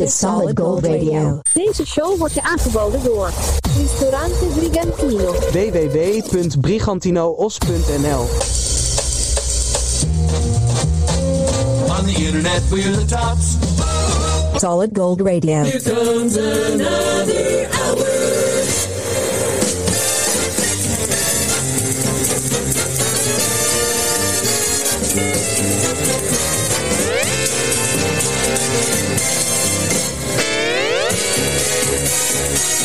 Is Solid Gold Radio. Deze show wordt je aangeboden door Ristorante Brigantino. www.brigantinoos.nl On the internet, we're the tops. Solid Gold Radio. Here comes another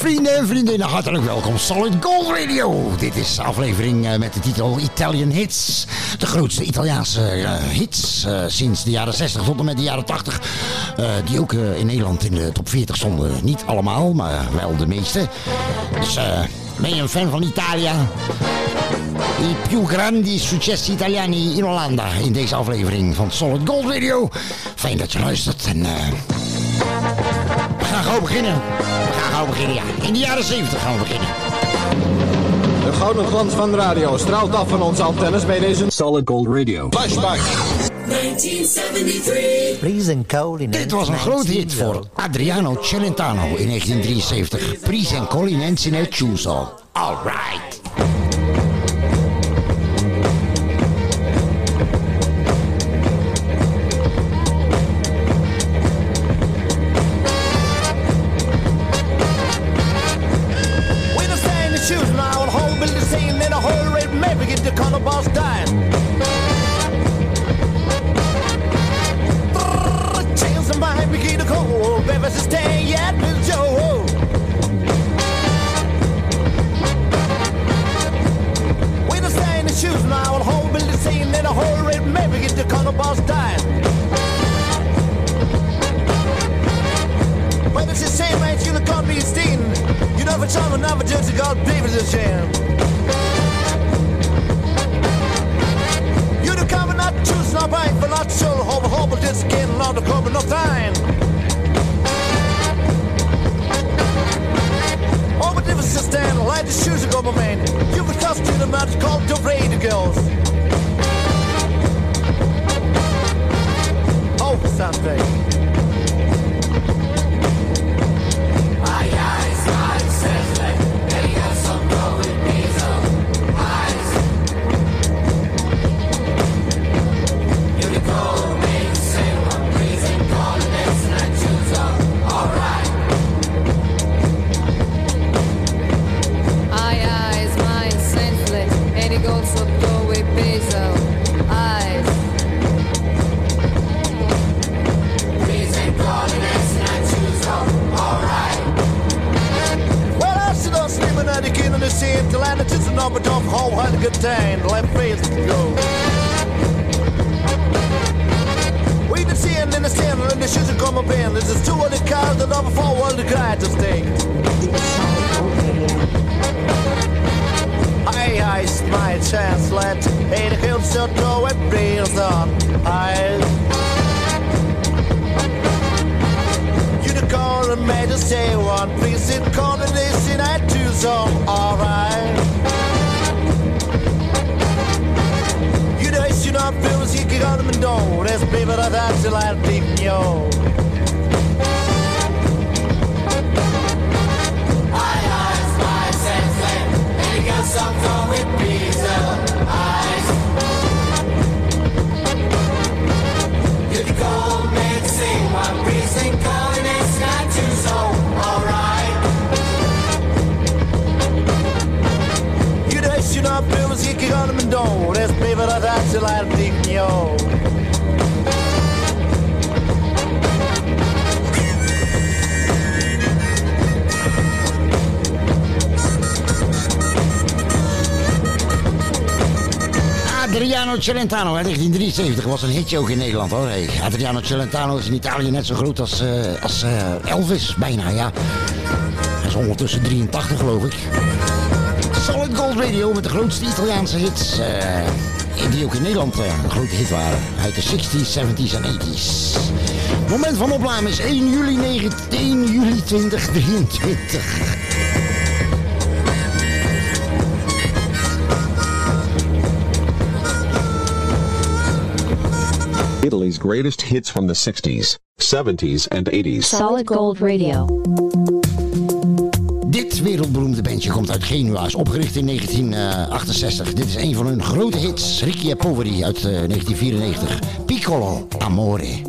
Vrienden en vriendinnen, hartelijk welkom. Solid Gold Radio. Dit is aflevering eh, met de titel Italian Hits. De grootste Italiaanse eh, hits eh, sinds de jaren 60 tot en met de jaren 80. eh, die ook in Nederland in de top 40 stonden. Niet allemaal, maar wel de meeste. Dus ben je een fan van Italia? I più grandi successi italiani in Hollanda. In deze aflevering van Solid Gold Radio. Fijn dat je luistert en... we gaan gauw beginnen. We gaan gauw beginnen, ja. In de jaren 70 gaan we beginnen. De gouden glans van de radio straalt af van onze antennes bij deze Solid Gold Radio. Flashback. 1973. Freezing cold in Dit was een groot hit voor Adriano Celentano in 1973. Prise en Colinensi nel Chiuso. All right. say one please in combination I do some alright. You know, you know, feels you can go to my door. There's people that to like yo. I eyes, my sense, eh? and got something with me. l'artignol. Adriano Celentano, 1973 was een hitje ook in Nederland hoor. Adriano Celentano is in Italië net zo groot als, eh, als eh, Elvis, bijna ja. Hij is ondertussen 83 geloof ik. Solid Gold Radio met de grootste Italiaanse hits. Eh, die ook in Nederland eh, een grote hit waren. Uit de 60s, 70s en 80s. Moment van opname is 1 juli, 1 juli 2023. Italy's greatest hits from the 60s, 70s, and 80s. Solid Gold Radio. Dit wereldberoemde bandje komt uit Genua, is opgericht in 1968. Eh, Dit is een van hun grote hits, Ricky e Poveri uit eh, 1994. Piccolo Amore.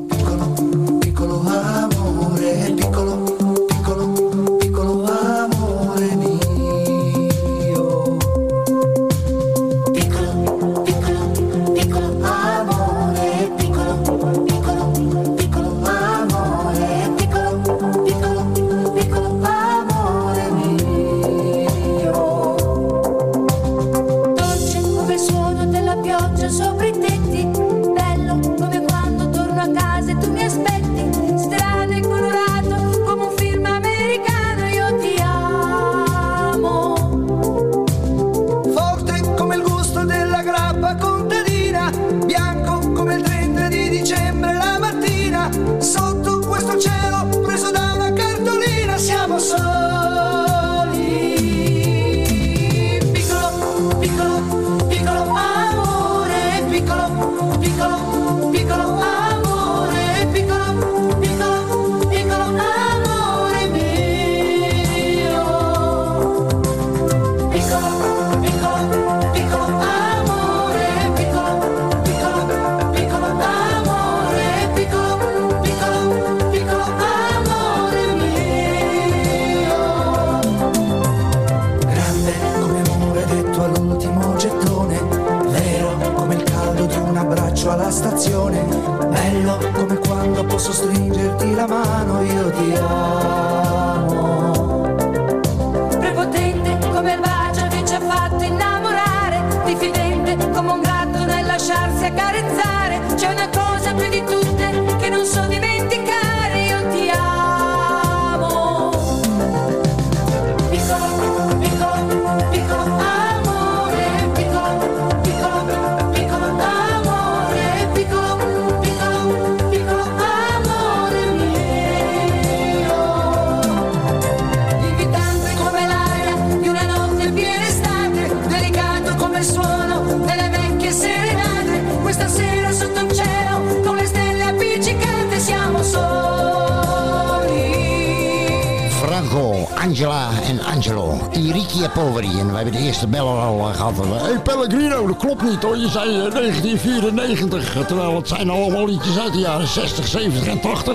Angela en Angelo. Enrique Poveri. En we hebben de eerste bellen al eh, gehad. Hé hey Pellegrino, dat klopt niet hoor. Je zei eh, 1994. Terwijl het zijn allemaal liedjes uit de jaren 60, 70 en 80.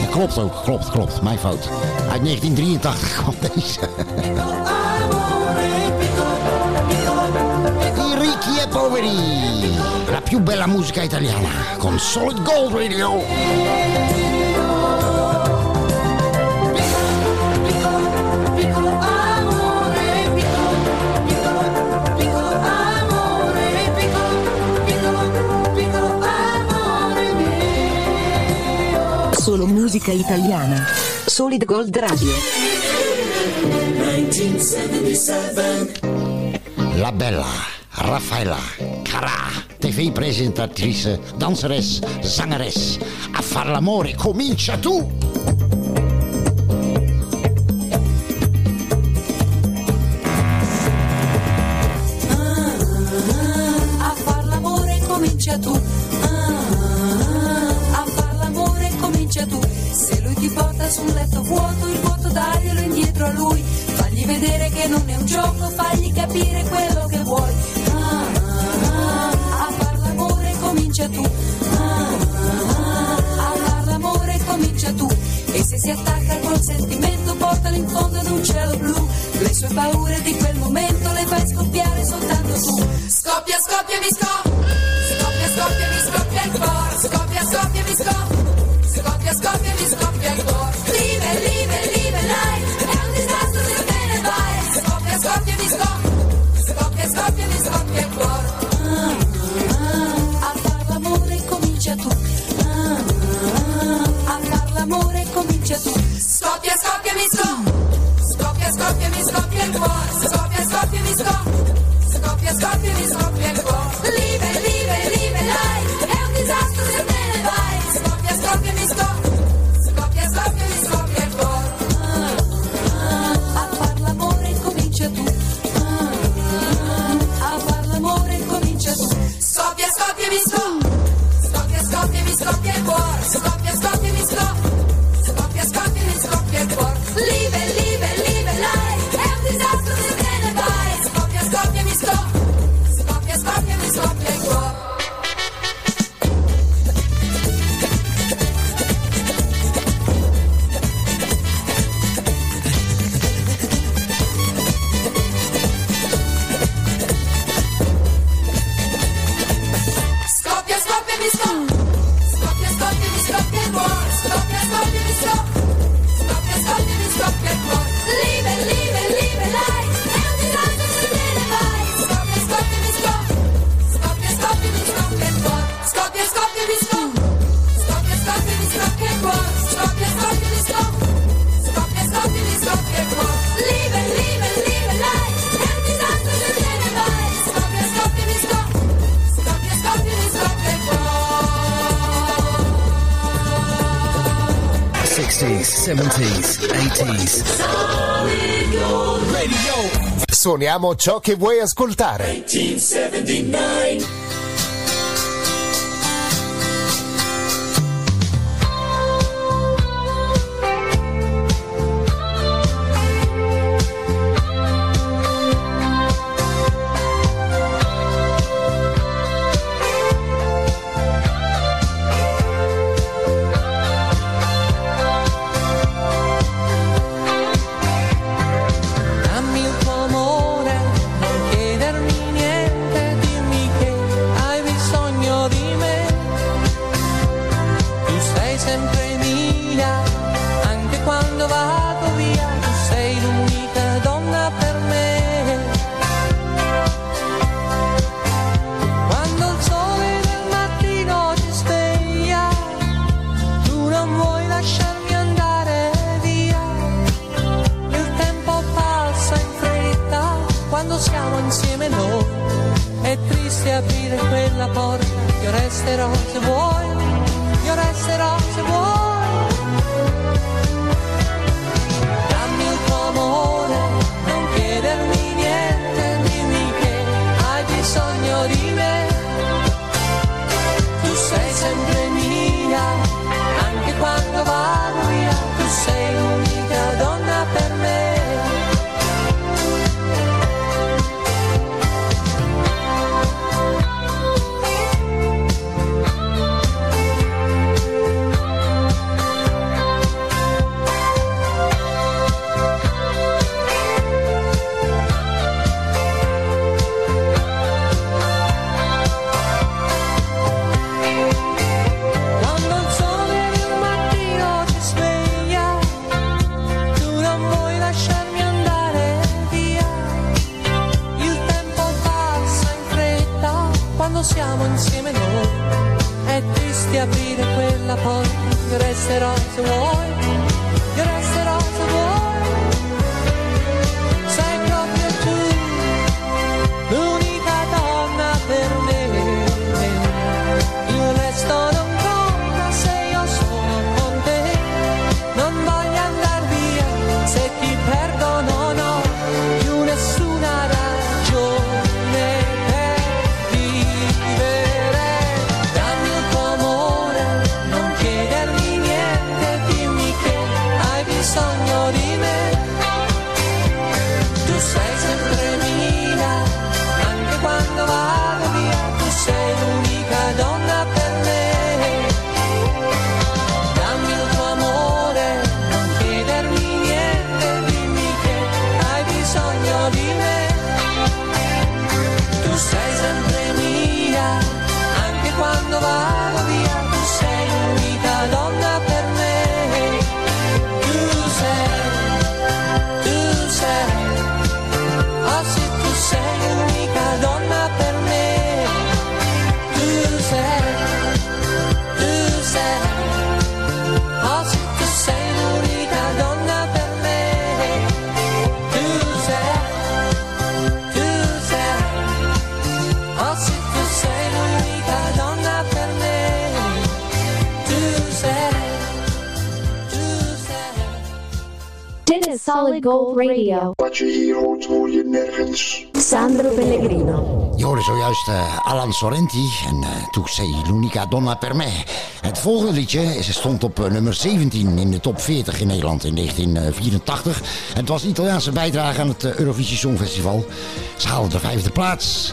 Dat klopt ook. Klopt, klopt. Mijn fout. Uit 1983 kwam deze. Enrique Poveri. La più bella musica italiana. Con Solid Gold Radio. solo musica italiana. Solid Gold Radio. 1977. La bella Raffaella Carà. TV presentatrice, danseres, zangeres. A far l'amore comincia tu! suoniamo ciò che vuoi ascoltare. 1979. quando siamo insieme noi. È triste aprire quella porta, resterò se vuoi Wat je hier hoort, hoor je nergens. Sandro Pellegrino. Je hoorde zojuist uh, Alan Sorrenti en uh, Tu sei l'unica donna per me. Het volgende liedje is, stond op uh, nummer 17 in de top 40 in Nederland in 1984. En het was een Italiaanse bijdrage aan het Eurovisie Songfestival. Ze haalden de vijfde plaats.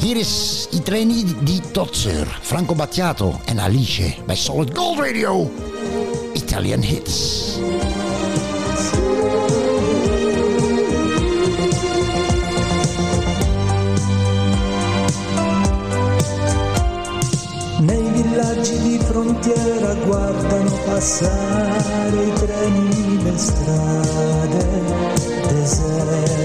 Hier is I treni di Tozzer, Franco Battiato en Alice bij Solid Gold Radio. Italian Hits. Frontiera guardano passare i treni, le strade deserte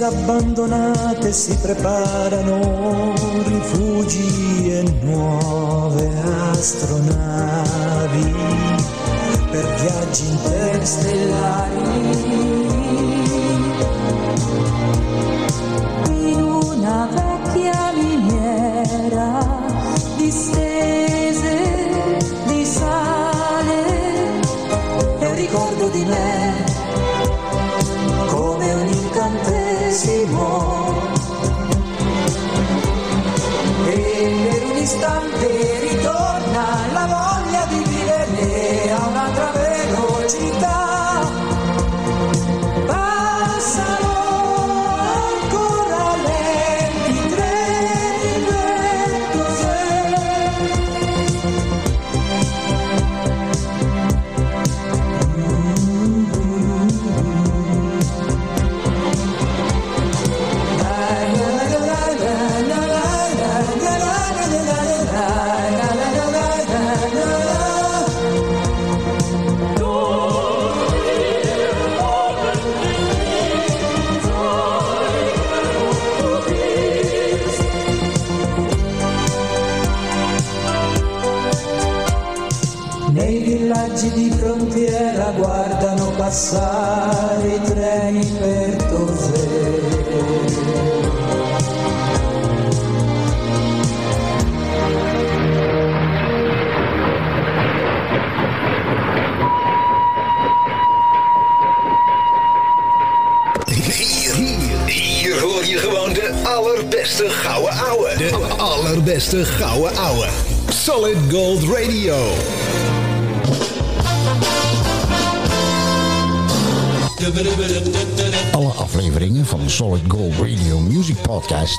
chiese abbandonate si preparano rifugi e nuove astronavi per viaggi interstellari. está passare i treni per. Hier, hier, hier hoor je gewoon de allerbeste gouden ouwe. De allerbeste gouden ouwe. Solid Gold Radio. Alle afleveringen van de Solid Gold Radio Music Podcast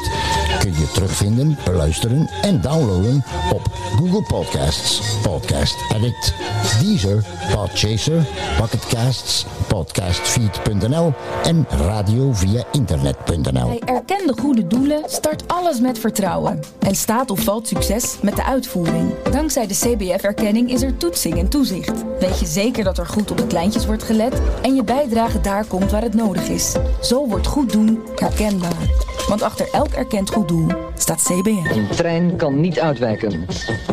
kun je terugvinden, beluisteren en downloaden op Google Podcasts, Podcast Addict, Deezer, Podchaser, Bucketcasts, podcastfeed.nl en radio via internet.nl. Bij erkende goede doelen start alles met vertrouwen. En staat of valt succes met de uitvoering. Dankzij de CBF-erkenning is er toetsing en toezicht. Weet je zeker dat er goed op de kleintjes wordt gelet en je bijdrage daar komt waar het nodig is. Zo wordt goed doen herkenbaar. Want achter elk erkend goed doel staat CBF. Een trein kan niet uitwijken.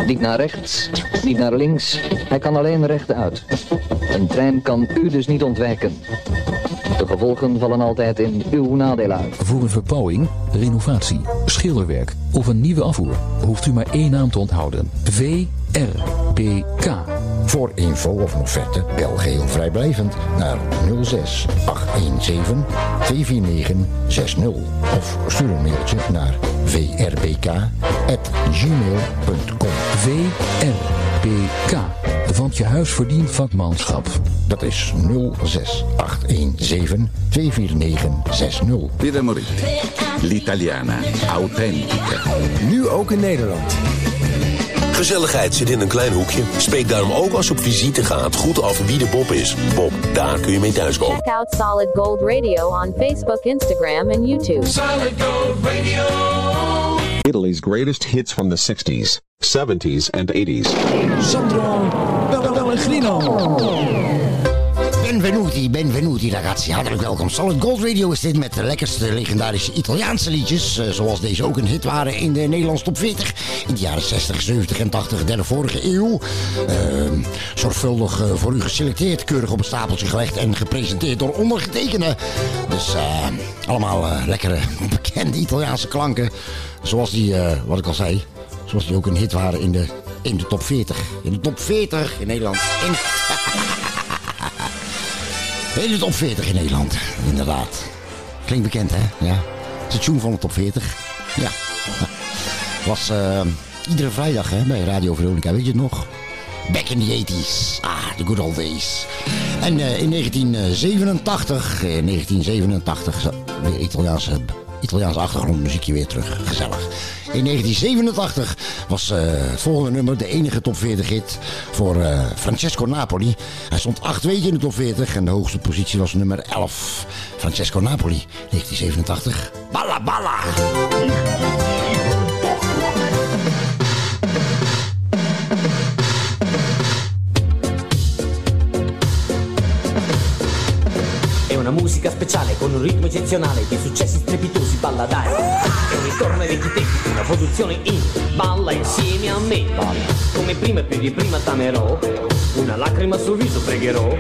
Niet naar rechts, niet naar links. Hij kan alleen rechtuit. Een trein kan u dus niet ontwijken. De gevolgen vallen altijd in uw nadeel uit. Voor een verbouwing, renovatie, schilderwerk of een nieuwe afvoer hoeft u maar één naam te onthouden. VRBK. Voor info of offerte bel geheel vrijblijvend naar 06 817 249 60 of stuur een mailtje naar vrbk@gmail.com. VRBK. Want je huis verdient vakmanschap. Dat is 06 817 249 60. Villa Morite, l'italiana, authentica. Nu ook in Nederland. Gezelligheid zit in een klein hoekje. Spreek daarom ook als je op visite gaat goed af wie de Bob is. Bob, daar kun je mee thuiskomen. Check out Solid Gold Radio on Facebook, Instagram, and YouTube. Solid Gold Radio. Italy's greatest hits from the 60s, 70s, and 80s. Sandro Pellegrino. Benvenuti, benvenuti ragazzi. Hartelijk welkom. Solid Gold Radio is dit met de lekkerste legendarische Italiaanse liedjes. eh, zoals deze ook een hit waren in de Nederlandse top 40. In de jaren 60, 70 en 80 der vorige eeuw. Eh, zorgvuldig eh, voor u geselecteerd, keurig op een stapeltje gelegd en gepresenteerd door ondergetekende. Dus eh, allemaal lekkere, bekende Italiaanse klanken. Zoals die, wat ik al zei, zoals die ook een hit waren in de, in de top 40. In de top 40 in Nederland. In... In de top 40 in Nederland, inderdaad. Klinkt bekend, hè? Ja. Het tune van de top 40. Ja. Was eh, iedere vrijdag hè, bij Radio Veronica, weet je het nog? Back in the 80s. Ah, the good old days. En eh, in 1987, in 1987, zo- weer Italiaanse, Italiaanse achtergrondmuziekje weer terug. Gezellig. In 1987 was eh, het volgende nummer de enige top 40 hit voor eh, Francesco Napoli. Hij stond acht weken in de top 40 en de hoogste positie was nummer 11. Francesco Napoli, 1987. Balla Balla! Musica speciale con un ritmo eccezionale di successi strepitosi, balla dai. È un ritorno ai vecchi tempi, una produzione in balla insieme a me. Come prima e più di prima t'amerò, una lacrima sul viso pregherò.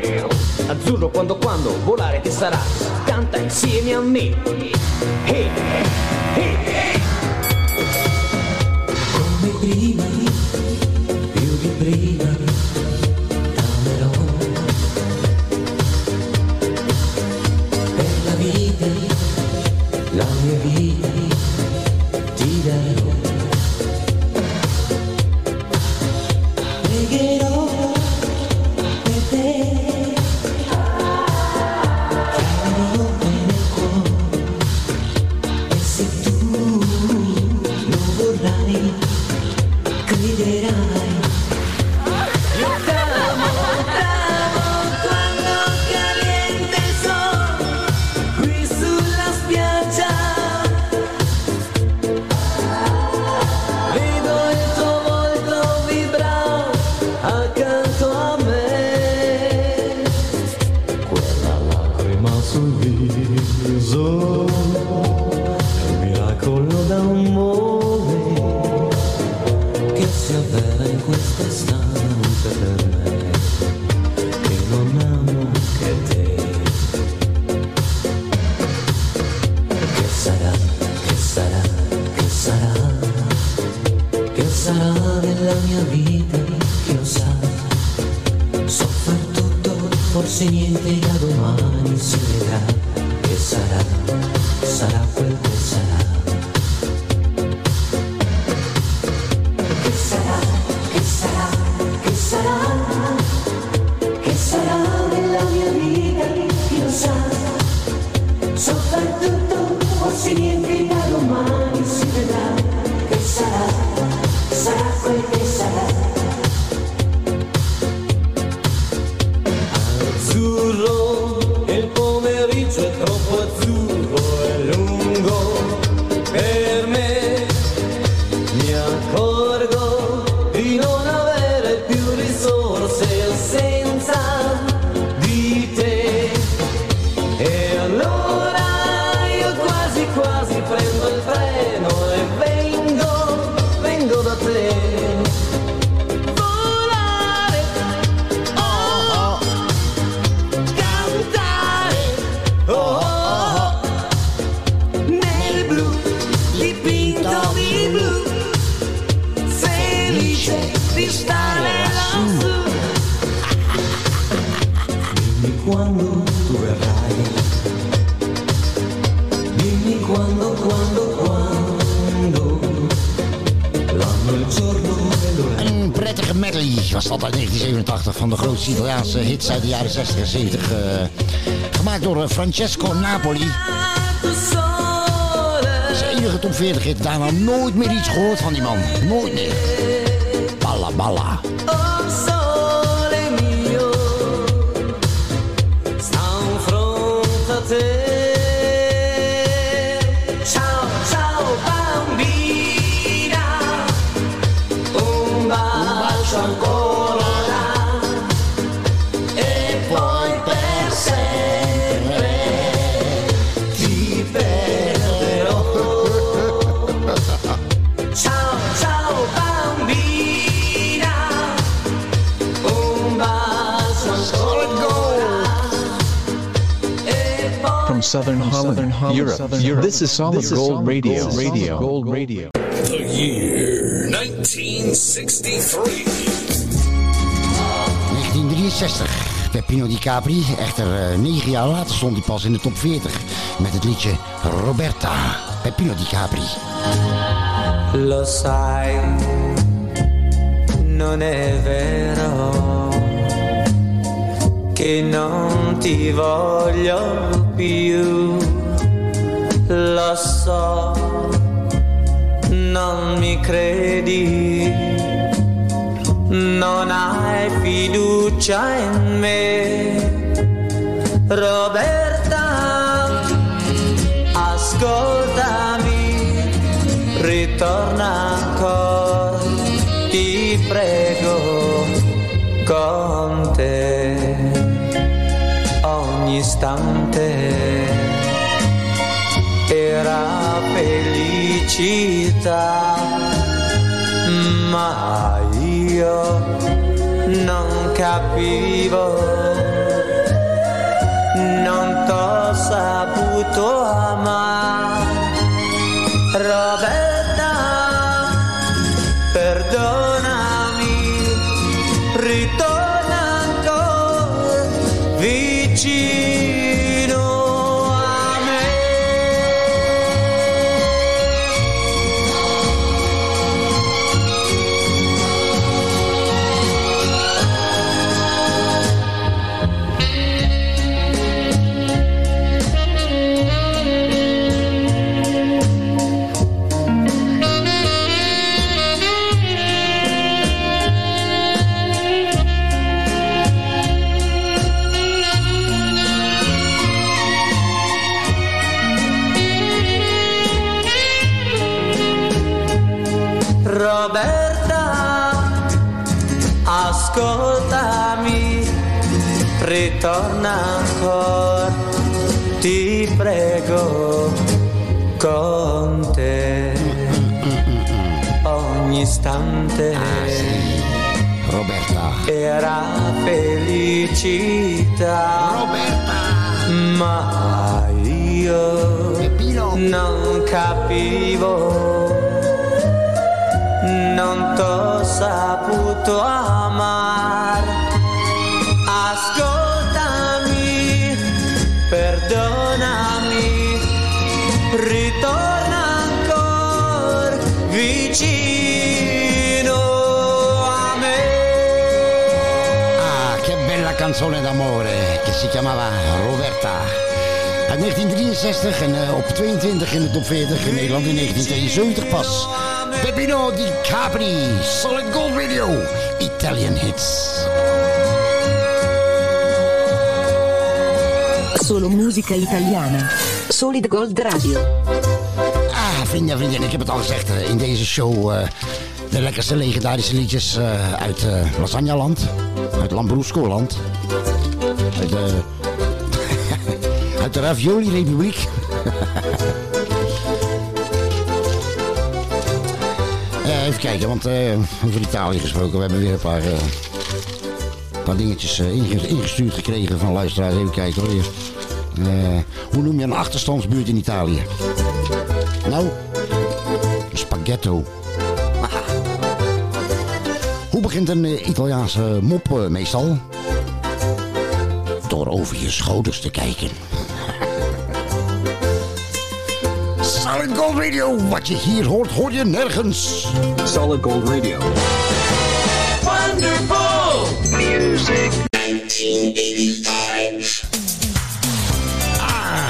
Azzurro quando quando volare ti sarà, canta insieme a me. Hey, hey, Come Silver and Quistis. Jaren 60 en 70. eh, gemaakt door eh, Francesco Napoli. Zijn enige top 40 hit. Daarna nooit meer iets gehoord van die man. Nooit meer. Balla Balla Balla. Oh Southern Holland, Europe, Europe. This is Solid Gold Radio. Radio. Gold Radio. The year 1963. 1963. Peppino Di Capri. Echter, eh, negen jaar later stond hij pas in de top 40. Met het liedje Roberta. Peppino Di Capri. Lo sai, non è vero che non ti voglio più. Lo so, non mi credi, non hai fiducia in me. Roberta, ascoltami, ritorna ancora, ti prego, con te ogni istante. Era felicità, ma io non capivo con te ogni istante. Roberta. Era felicità. Roberta. Ma io non capivo non t'ho saputo amare. Vicino a me. Ah, che bella canzone d'amore che si chiamava Roberta. Uit 1963 en eh, op 22 in de top 40 in Nederland in 1972 pas. Peppino Di Capri, Solid Gold Radio, Italian Hits. Solo musica italiana. Solid Gold Radio. Vrienden en ik heb het al gezegd eh, in deze show. eh, de lekkerste legendarische liedjes eh, uit eh Lasagnaland. Uit Lambrusco-land. Uit, uit de Ravioli-republiek. Even kijken, want over Italië gesproken. We hebben weer een paar, paar dingetjes inge- ingestuurd gekregen van luisteraars. Even kijken hoor. Hoe noem je een achterstandsbuurt in Italië? Nou, spaghetto. Hoe begint een eh, Italiaanse mop eh, meestal? Door over je schouders te kijken. Solid Gold Radio, wat je hier hoort, hoor je nergens. Solid Gold Radio. Wonderful Music 1985.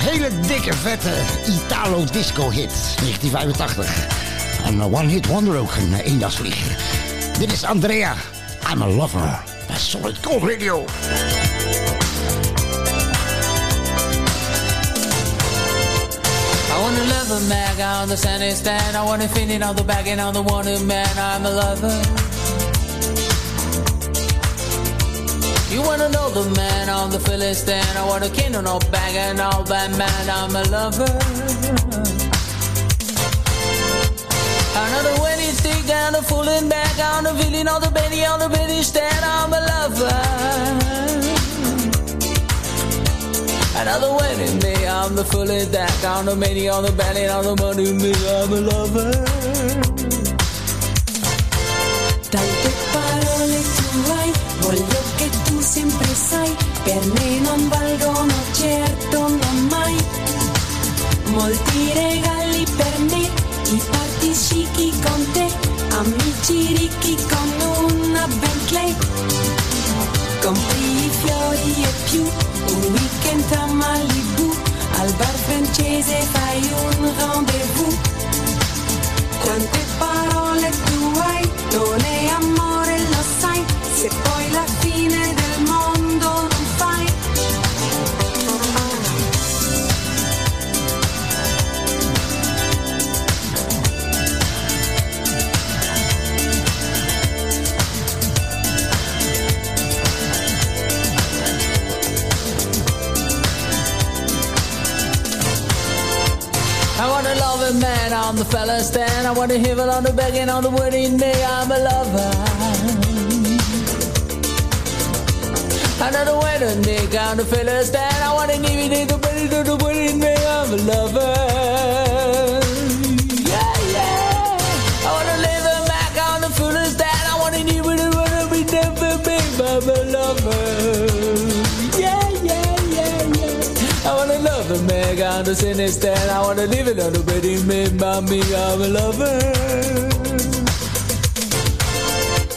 Hele dikke vette Italo disco hit 1985. Een one hit wonder ook, een eendagsvlieger. Dit is Andrea. I'm a lover. Bij Solid Gold Radio. I love a man on the sunny stand. I wanna feel it on the back and on the wanted man. I'm a lover. You wanna know the man on the Philistine? I wanna king on no bag and all that man. I'm a lover. Another wedding stick down the fooling back on the feeling on the belly on the belly stand. I'm a lover. Another wedding day, I'm the fully back on the many on the belly on the money me. I'm a lover. Me non valgono certo non mai. Molti regali per me, i parti scicchi con te, amici ricchi con una Bentley. Compri i fiori e più, un weekend a Malibu, al bar francese fai un rendezvous. Quante parole tu hai, non è amore, lo sai, se poi la fine I'm the fella stand. I wanna hear on the begging, on the wording. Me, I'm a lover. Another way to make out the fella stand. I wanna give you the body to the wording. Me, I'm a lover. On the cine stand. I wanna live it on the wedding day. Mommy, I'm a lover.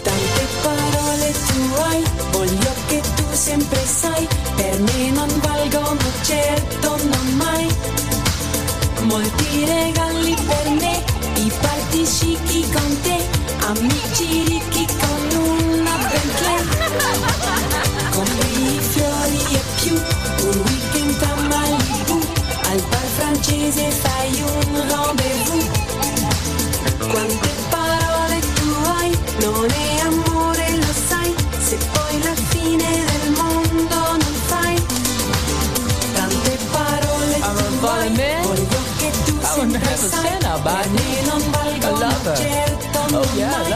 Tante parole tu hai, voglio che tu sempre sai, per me non valgono certo non mai. Molti regali per me, i parti scicchi con te, amici ricchi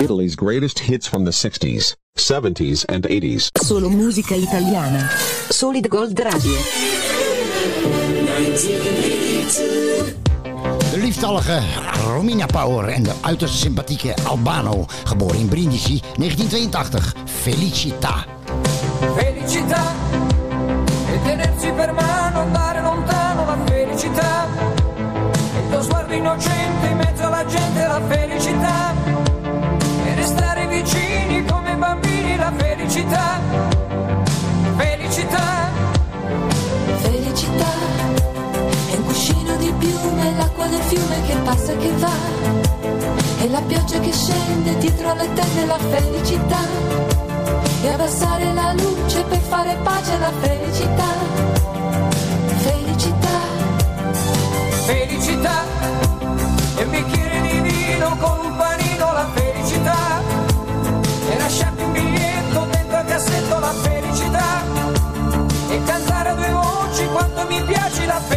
Italy's greatest hits from the 60s, 70s, and 80s. Solo musica italiana. Solid Gold Radio. De lieftallige Romina Power en de uiterst sympathieke Albano, geboren in Brindisi, 1982. Felicita. Felicità fiume che passa e che va. E la pioggia che scende dietro le tende la felicità. E abbassare la luce per fare pace alla felicità. Felicità. Felicità e un bicchiere di vino con un panino la felicità. E lasciarti un biglietto dentro al cassetto la felicità. E cantare a due voci quanto mi piace la felicità,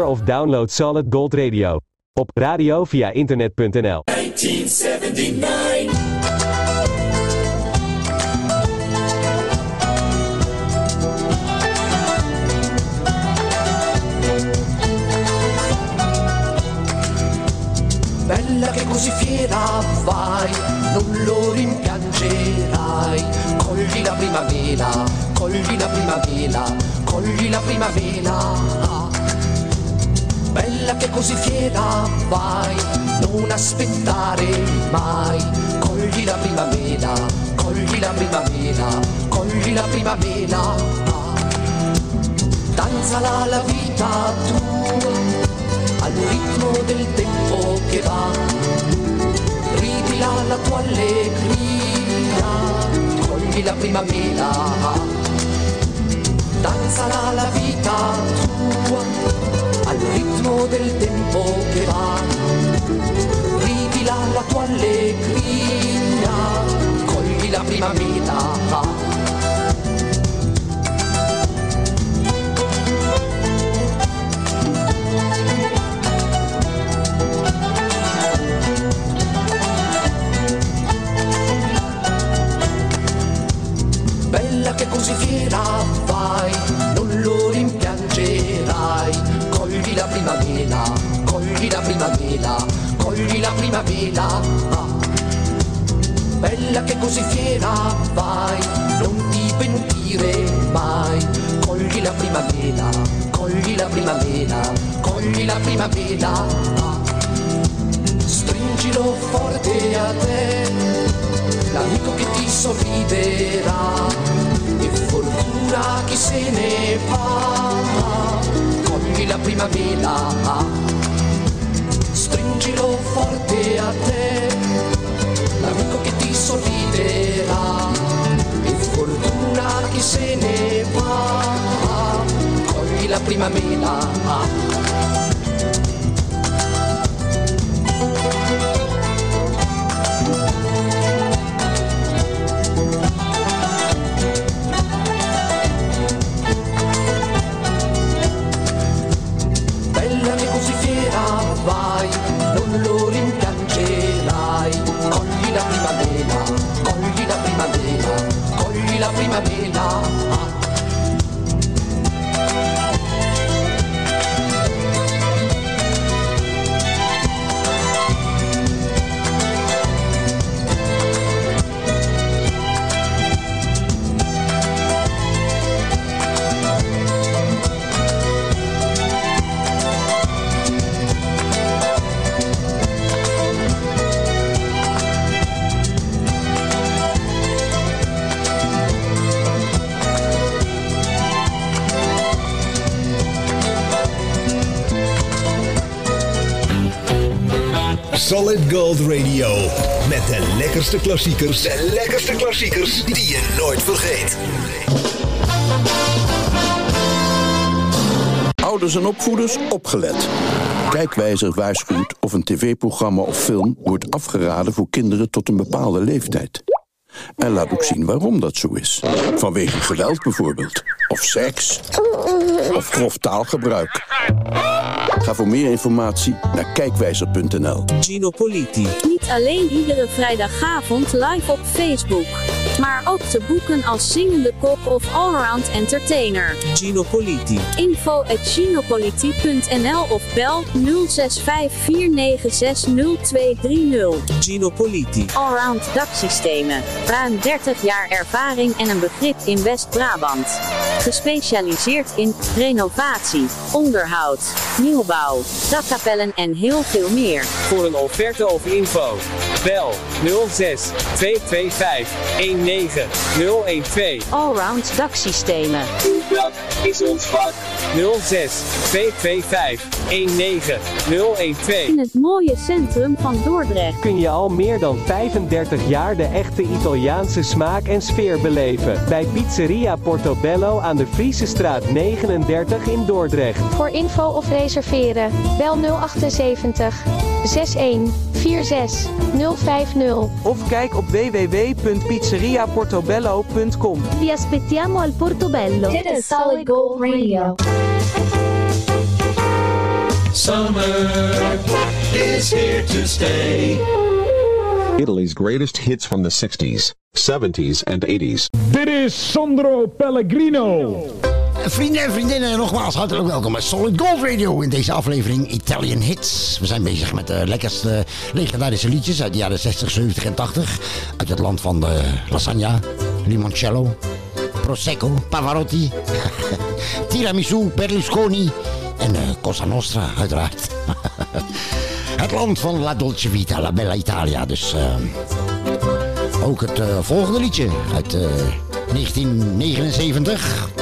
Of download Solid Gold Radio. Op radio via internet.nl. 1979. Bella che così fiera vai, non lo rimpiangerai. Cogli la primavera, cogli la primavera, cogli la primavera. Bella che così fiera vai, non aspettare mai. Cogli la primavera, cogli la primavera, cogli la primavera. Danzala la vita tua al ritmo del tempo che va. Ridila la tua allegria, cogli la primavera. Danzala la vita tua al ritmo del tempo che va. Ridila la tua allegria, cogli la. Bella che così fiera primavera, cogli la primavera, cogli la primavera. Bella che così fiera vai, non ti pentire mai. Cogli la primavera, cogli la primavera, cogli la primavera. Stringilo forte a te l'amico che ti sorriderà e fortuna chi se ne va cogli la primavera stringilo forte a te l'amico che ti sorriderà. E fortuna chi se ne va cogli la primavera Medina. Solid Gold Radio. Met de lekkerste klassiekers. De lekkerste klassiekers die je nooit vergeet. Ouders en opvoeders, opgelet. Kijkwijzer waarschuwt of een tv-programma of film wordt afgeraden voor kinderen tot een bepaalde leeftijd. En laat ook zien waarom dat zo is. Vanwege geweld bijvoorbeeld. Of seks. Of grof taalgebruik. Ga voor meer informatie naar kijkwijzer.nl. Gino Politi. Niet alleen iedere vrijdagavond live op Facebook, maar ook te boeken als zingende kok of allround entertainer. Gino Politi. Info at ginopoliti.nl of bel 0654960230. Gino Politi. Allround daksystemen. Ruim 30 jaar ervaring en een begrip in West-Brabant. Gespecialiseerd in renovatie, onderhoud, nieuwbouw, dakkapellen en heel veel meer. Voor een offerte of info. Bel 06 225 19012. Allround daksystemen. Dat is ons vak. 06 225 19012. In het mooie centrum van Dordrecht. Kun je al meer dan 35 jaar de echte Italiaanse smaak en sfeer beleven. Bij Pizzeria Portobello aan de Friese straat 39 in Dordrecht. Voor info of reserveren, bel 078 6146050 of kijk op www.pizzeriaportobello.com. Vi aspettiamo al Portobello. Dit is Solid Gold Radio. Summer is here to stay. Italy's greatest hits from the 60s, 70s and 80s. Dit is Sandro Pellegrino. Vrienden en vriendinnen, nogmaals hartelijk welkom bij Solid Gold Radio in deze aflevering Italian Hits. We zijn bezig met de lekkerste legendarische liedjes uit de jaren 60, 70 en 80. Uit het land van de lasagna, limoncello, prosecco, pavarotti, tiramisu, Berlusconi en eh, Cosa Nostra uiteraard. het land van La Dolce Vita, La Bella Italia. Dus eh, ook het volgende liedje uit 1979.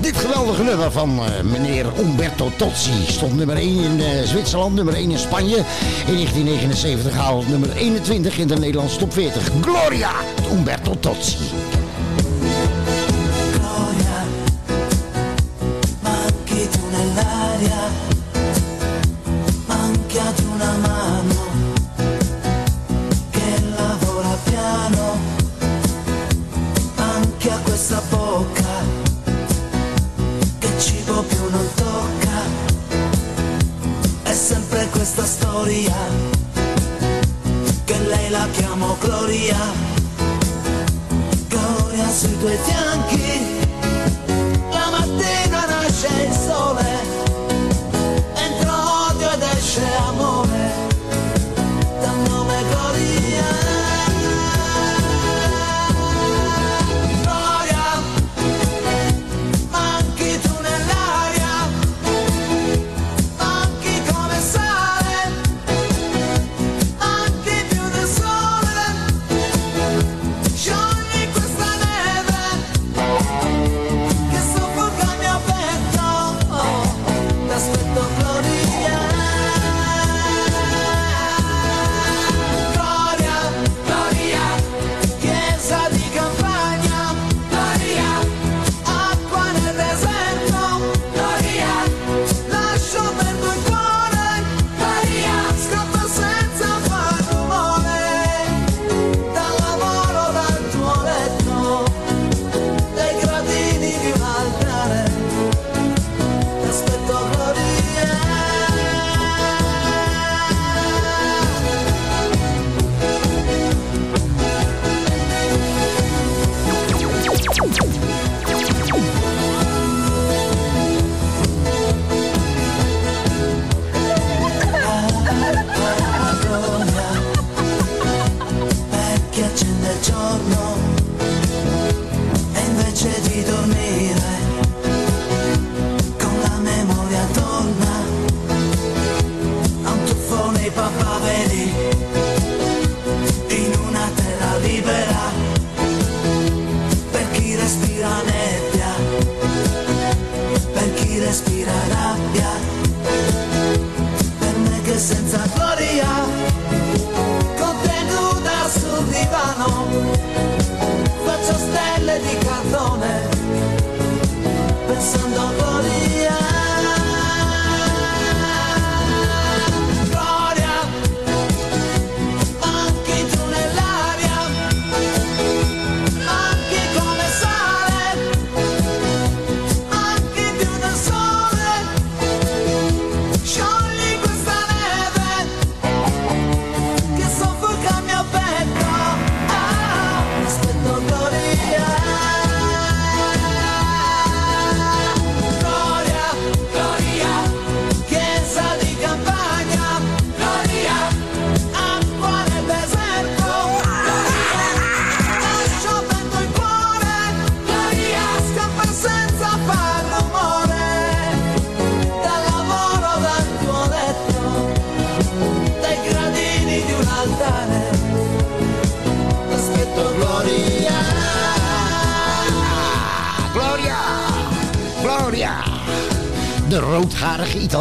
Dit geweldige nummer van eh, meneer Umberto Tozzi. Stond nummer 1 in uh, Zwitserland, nummer 1 in Spanje. In 1979 haalde nummer 21 in de Nederlandse top 40. Gloria, Umberto Tozzi.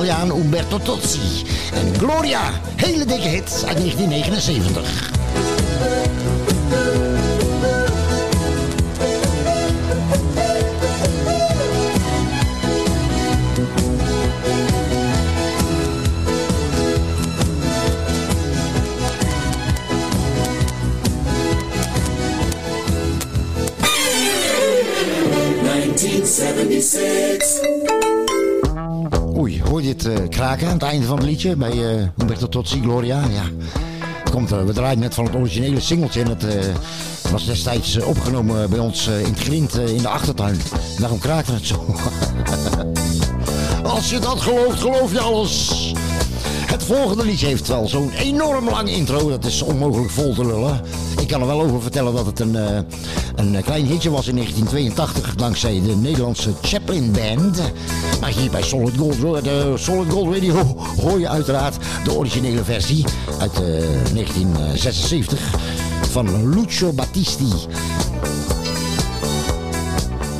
Italiaan Umberto Tozzi. En Gloria, hele dikke hit uit 1979. Aan het einde van het liedje bij uh, Umberto Tozzi, Gloria. Ja. Komt, uh, we draaien net van het originele singeltje en het uh, was destijds opgenomen bij ons in het grind in de achtertuin. Daarom kraakte het zo. Als je dat gelooft, geloof je alles. Het volgende liedje heeft wel zo'n enorm lang intro. Dat is onmogelijk vol te lullen. Ik kan er wel over vertellen dat het een, een klein hitje was in 1982. Dankzij de Nederlandse Chaplin Band. Maar hier bij Solid Gold, de Solid Gold Radio hoor je uiteraard de originele versie uit uh, 1976 van Lucio Battisti.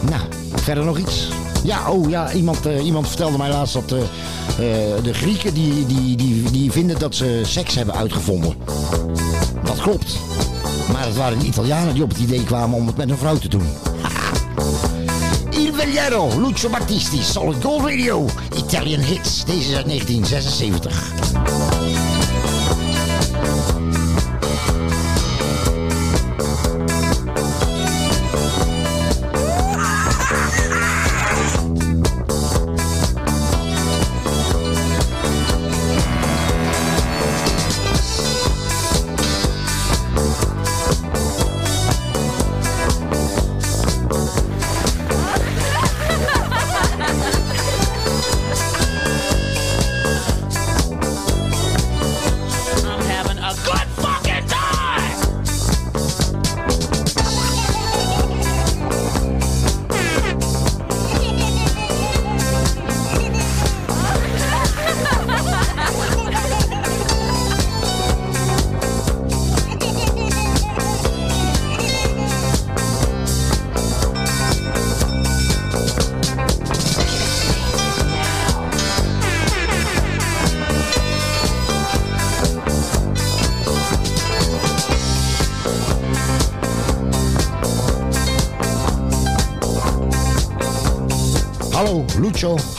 Nou, verder nog iets? Ja, oh ja, iemand, uh, iemand vertelde mij laatst dat de Grieken die, die, die, die vinden dat ze seks hebben uitgevonden. Dat klopt. Maar het waren Italianen die op het idee kwamen om het met een vrouw te doen. Il Lucio Battisti, Solid Gold Radio, Italian Hits. Deze is uit 1976.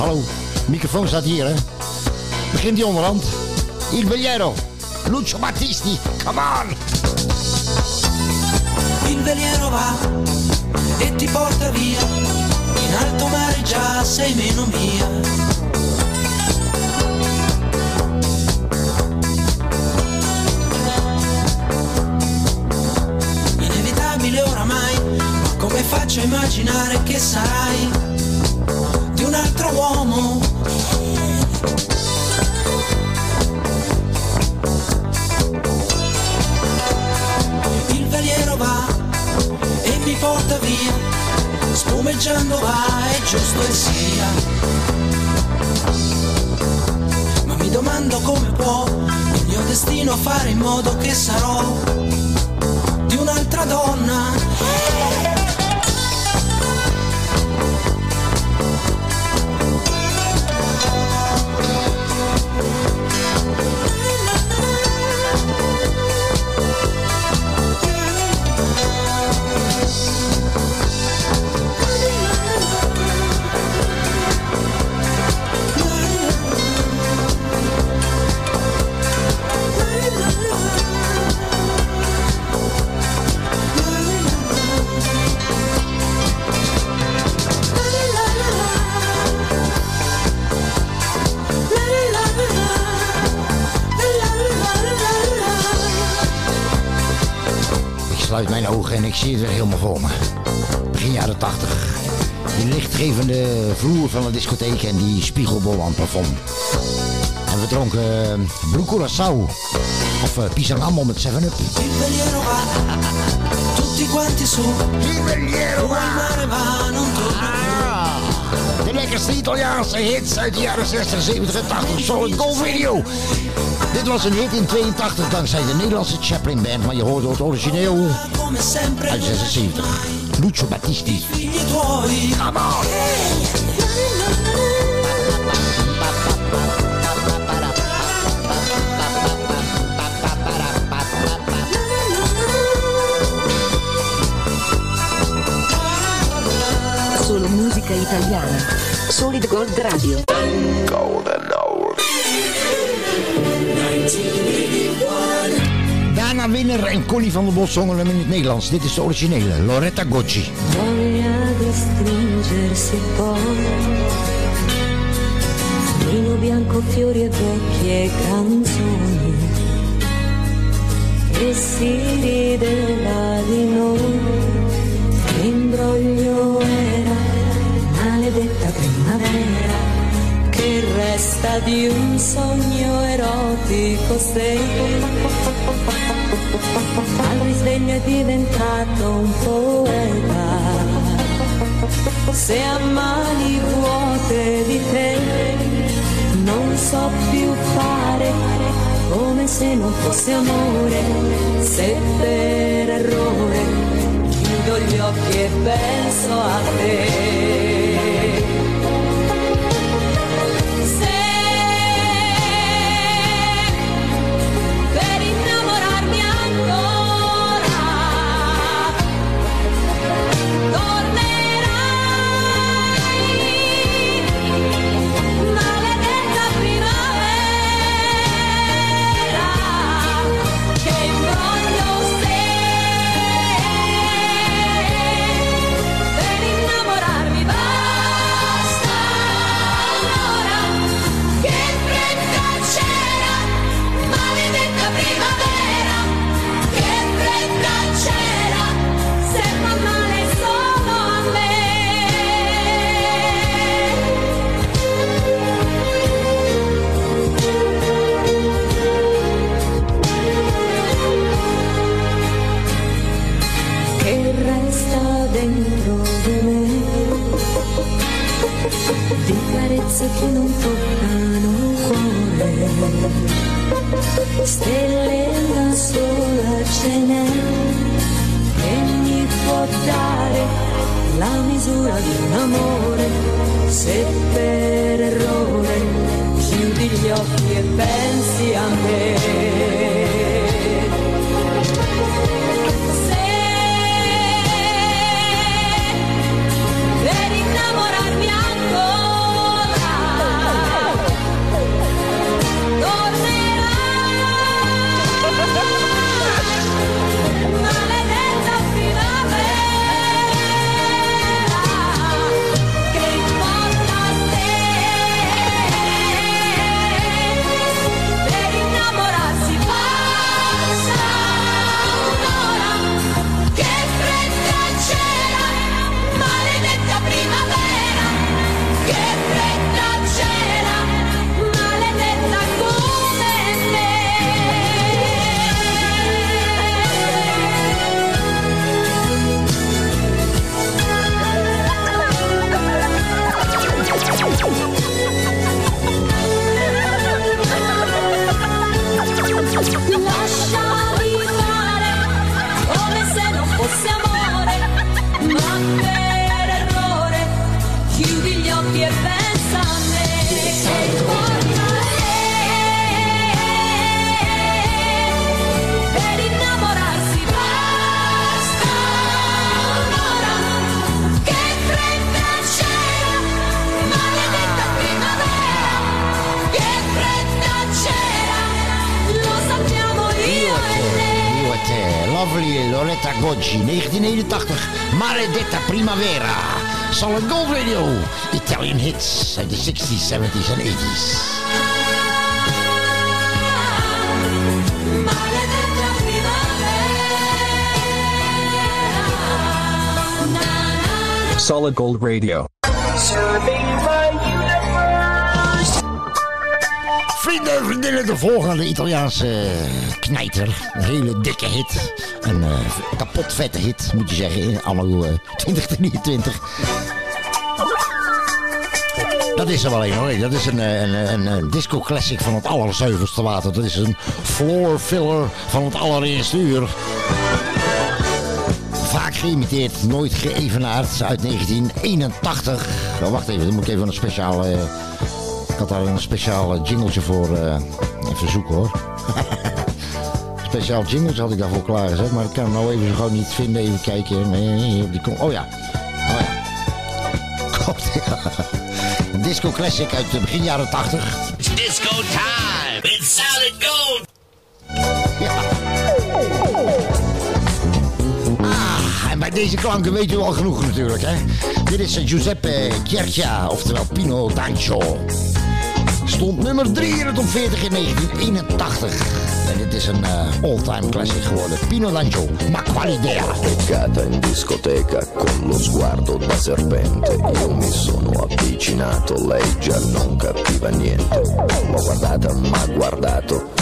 Hallo. Microfoon staat hier, hè. Begint die onderhand. Il Veliero. Lucio Battisti. Come on. Il veliero va e ti porta via. In alto mare già sei meno mia. Inevitabile oramai, ma come faccio a immaginare che sarai? Uomo. Il veliero va e mi porta via, spumeggiando va, è giusto e sia. Ma mi domando come può il mio destino fare in modo che sarò di un'altra donna. Ik zie het weer helemaal voor me. Begin jaren 80. Die lichtgevende vloer van de discotheek en die spiegelbol aan het plafond. En we dronken uh, Blue Curaçao. Of uh, met 7-Up. Il veliero va, tutti quanti su. De lekkerste Italiaanse hits uit de jaren 60, 70 en 80. Solid Gold Video. Dit was een hit in 82 dankzij de Nederlandse Chaplin Band, maar je hoorde het origineel uit 76. Lucio Battisti. Come on! Solo musica italiana. Solid Gold Radio. Golden Hour. Dana Winner en Connie van der Bos in het Nederlands. Dit is de originele, Loretta Gocci. Voglia di stringersi poi vino bianco, fiori e vecchie canzoni. E si rideva di noi, l'imbroglio era maledetta primavera che resta di un sogno erotico se al risveglio è diventato un poeta. Se a mani vuote di te non so più fare come se non fosse amore se per errore chiudo gli occhi e penso a te dentro di me. Di carezze che non toccano il cuore. Stelle una sola ce n'è che mi può dare la misura di un amore. Se per errore chiudi gli occhi e pensi a me 60s, 70s en 80s. Solid Gold Radio. Vrienden en vriendinnen, de volgende Italiaanse knijter. Een hele dikke hit. Een eh, kapot vette hit, moet je zeggen, in anno eh, 2023. Dat is er wel een hoor. Dat is een, eh, een, een, een disco classic van het allerzuiverste water. Dat is een floor filler van het allereerste uur. Vaak geïmiteerd, nooit geëvenaard. Uit 1981. Oh, wacht even, dan moet ik even een speciaal... eh, ik had daar een speciaal eh, jingletje voor. eh, even zoeken hoor. speciaal jingletje had ik daarvoor klaargezet. Maar ik kan hem nou even gewoon niet vinden. Even kijken. Oh ja. Oh ja. Komt, ja. Disco classic uit de begin jaren 80. Disco time with solid gold. Ah, en bij deze klanken weet u al genoeg natuurlijk, hè? Dit is eh, Giuseppe Chierchia, oftewel Pino Dancio. Stond nummer 3 in de top 40 in 1981. En dit is een eh, all-time classic geworden. Pino D'Angio, ma quale idea? Beccata in discoteca con lo sguardo da serpente Io mi sono avvicinato, lei già non capiva niente L'ho guardata, m'ha guardato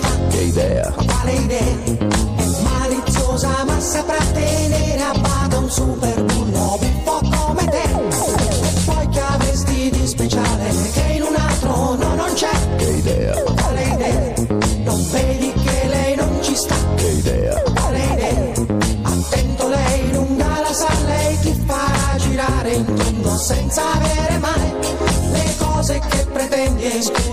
Vedi che idea, Quale idea? È maliziosa ma saprà tenere a bada un super bullo un po' come te. E poi che avresti di speciale che in un altro no non c'è? che idea, Quale idea? Non vedi che lei non ci sta? che idea, Quale idea? Attento lei lunga la sa, lei ti farà girare in tondo senza avere mai le cose che pretendi. E scusa,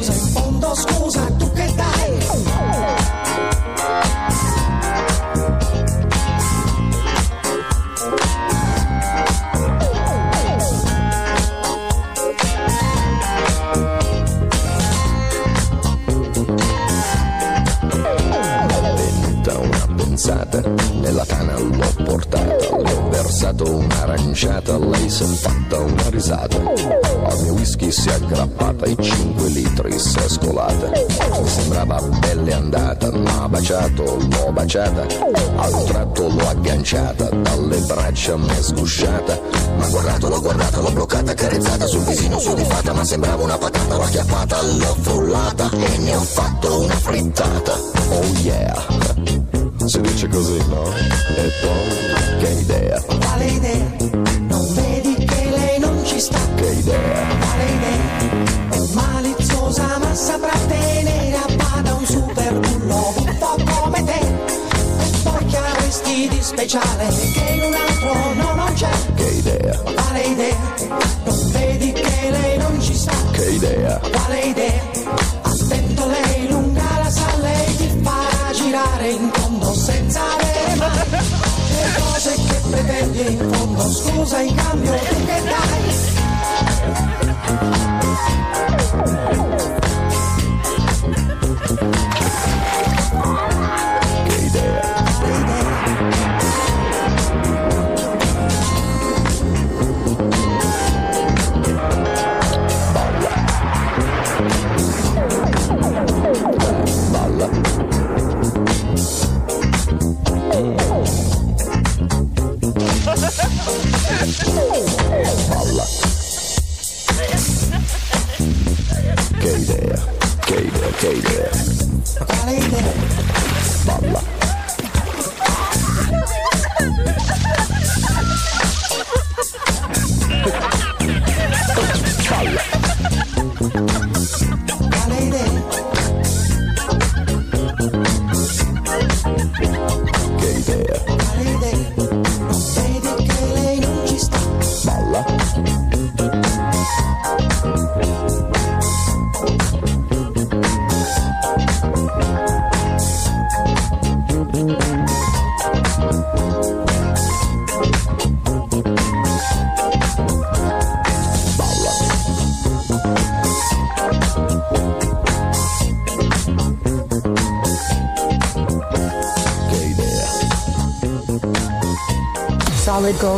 risata, al mio whisky si è aggrappata, i 5 litri si è scolata, mi sembrava belle andata, ma baciato, l'ho baciata, a un tratto l'ho agganciata, dalle braccia mi è sgusciata, ma guardato, l'ho guardata, l'ho bloccata, carezzata sul visino sudifata, ma sembrava una patata, l'ho acchiappata, l'ho frullata e ne ho fatto una frittata, oh yeah. Si dice così, no? E poi, che idea, speciale che in un altro no non c'è? che idea, Quale idea? Non vedi che lei non ci sta? che idea, Quale idea? Attento lei lunga la sa, lei ti farà girare in tondo senza avere mai le cose che pretendi in fondo. Scusa in cambio tu che dai? K there, K there, K there.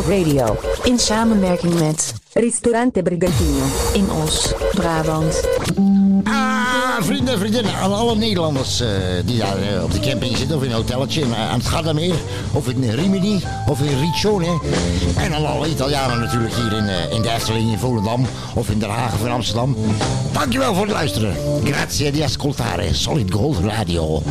Radio. In samenwerking met Ristorante Brigantino in Os, Brabant. Ah, vrienden en vriendinnen, aan alle Nederlanders eh, die daar eh, op de camping zitten, of in een hotelletje in, eh, aan het Gardameer, of in Rimini, of in Riccione. En aan alle Italianen natuurlijk hier in, in de Efteling, in Volendam, of in Den Haag of in Amsterdam. Dankjewel voor het luisteren. Grazie di ascoltare Solid Gold Radio.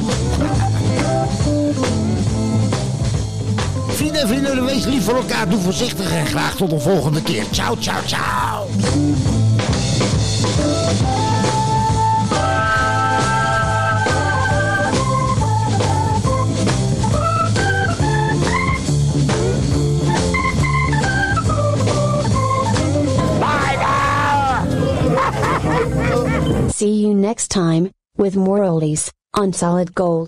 Vrienden en vrienden, wees lief voor elkaar, doe voorzichtig en graag tot een volgende keer. Ciao, ciao, ciao. See you next time, with more oldies, on Solid Gold.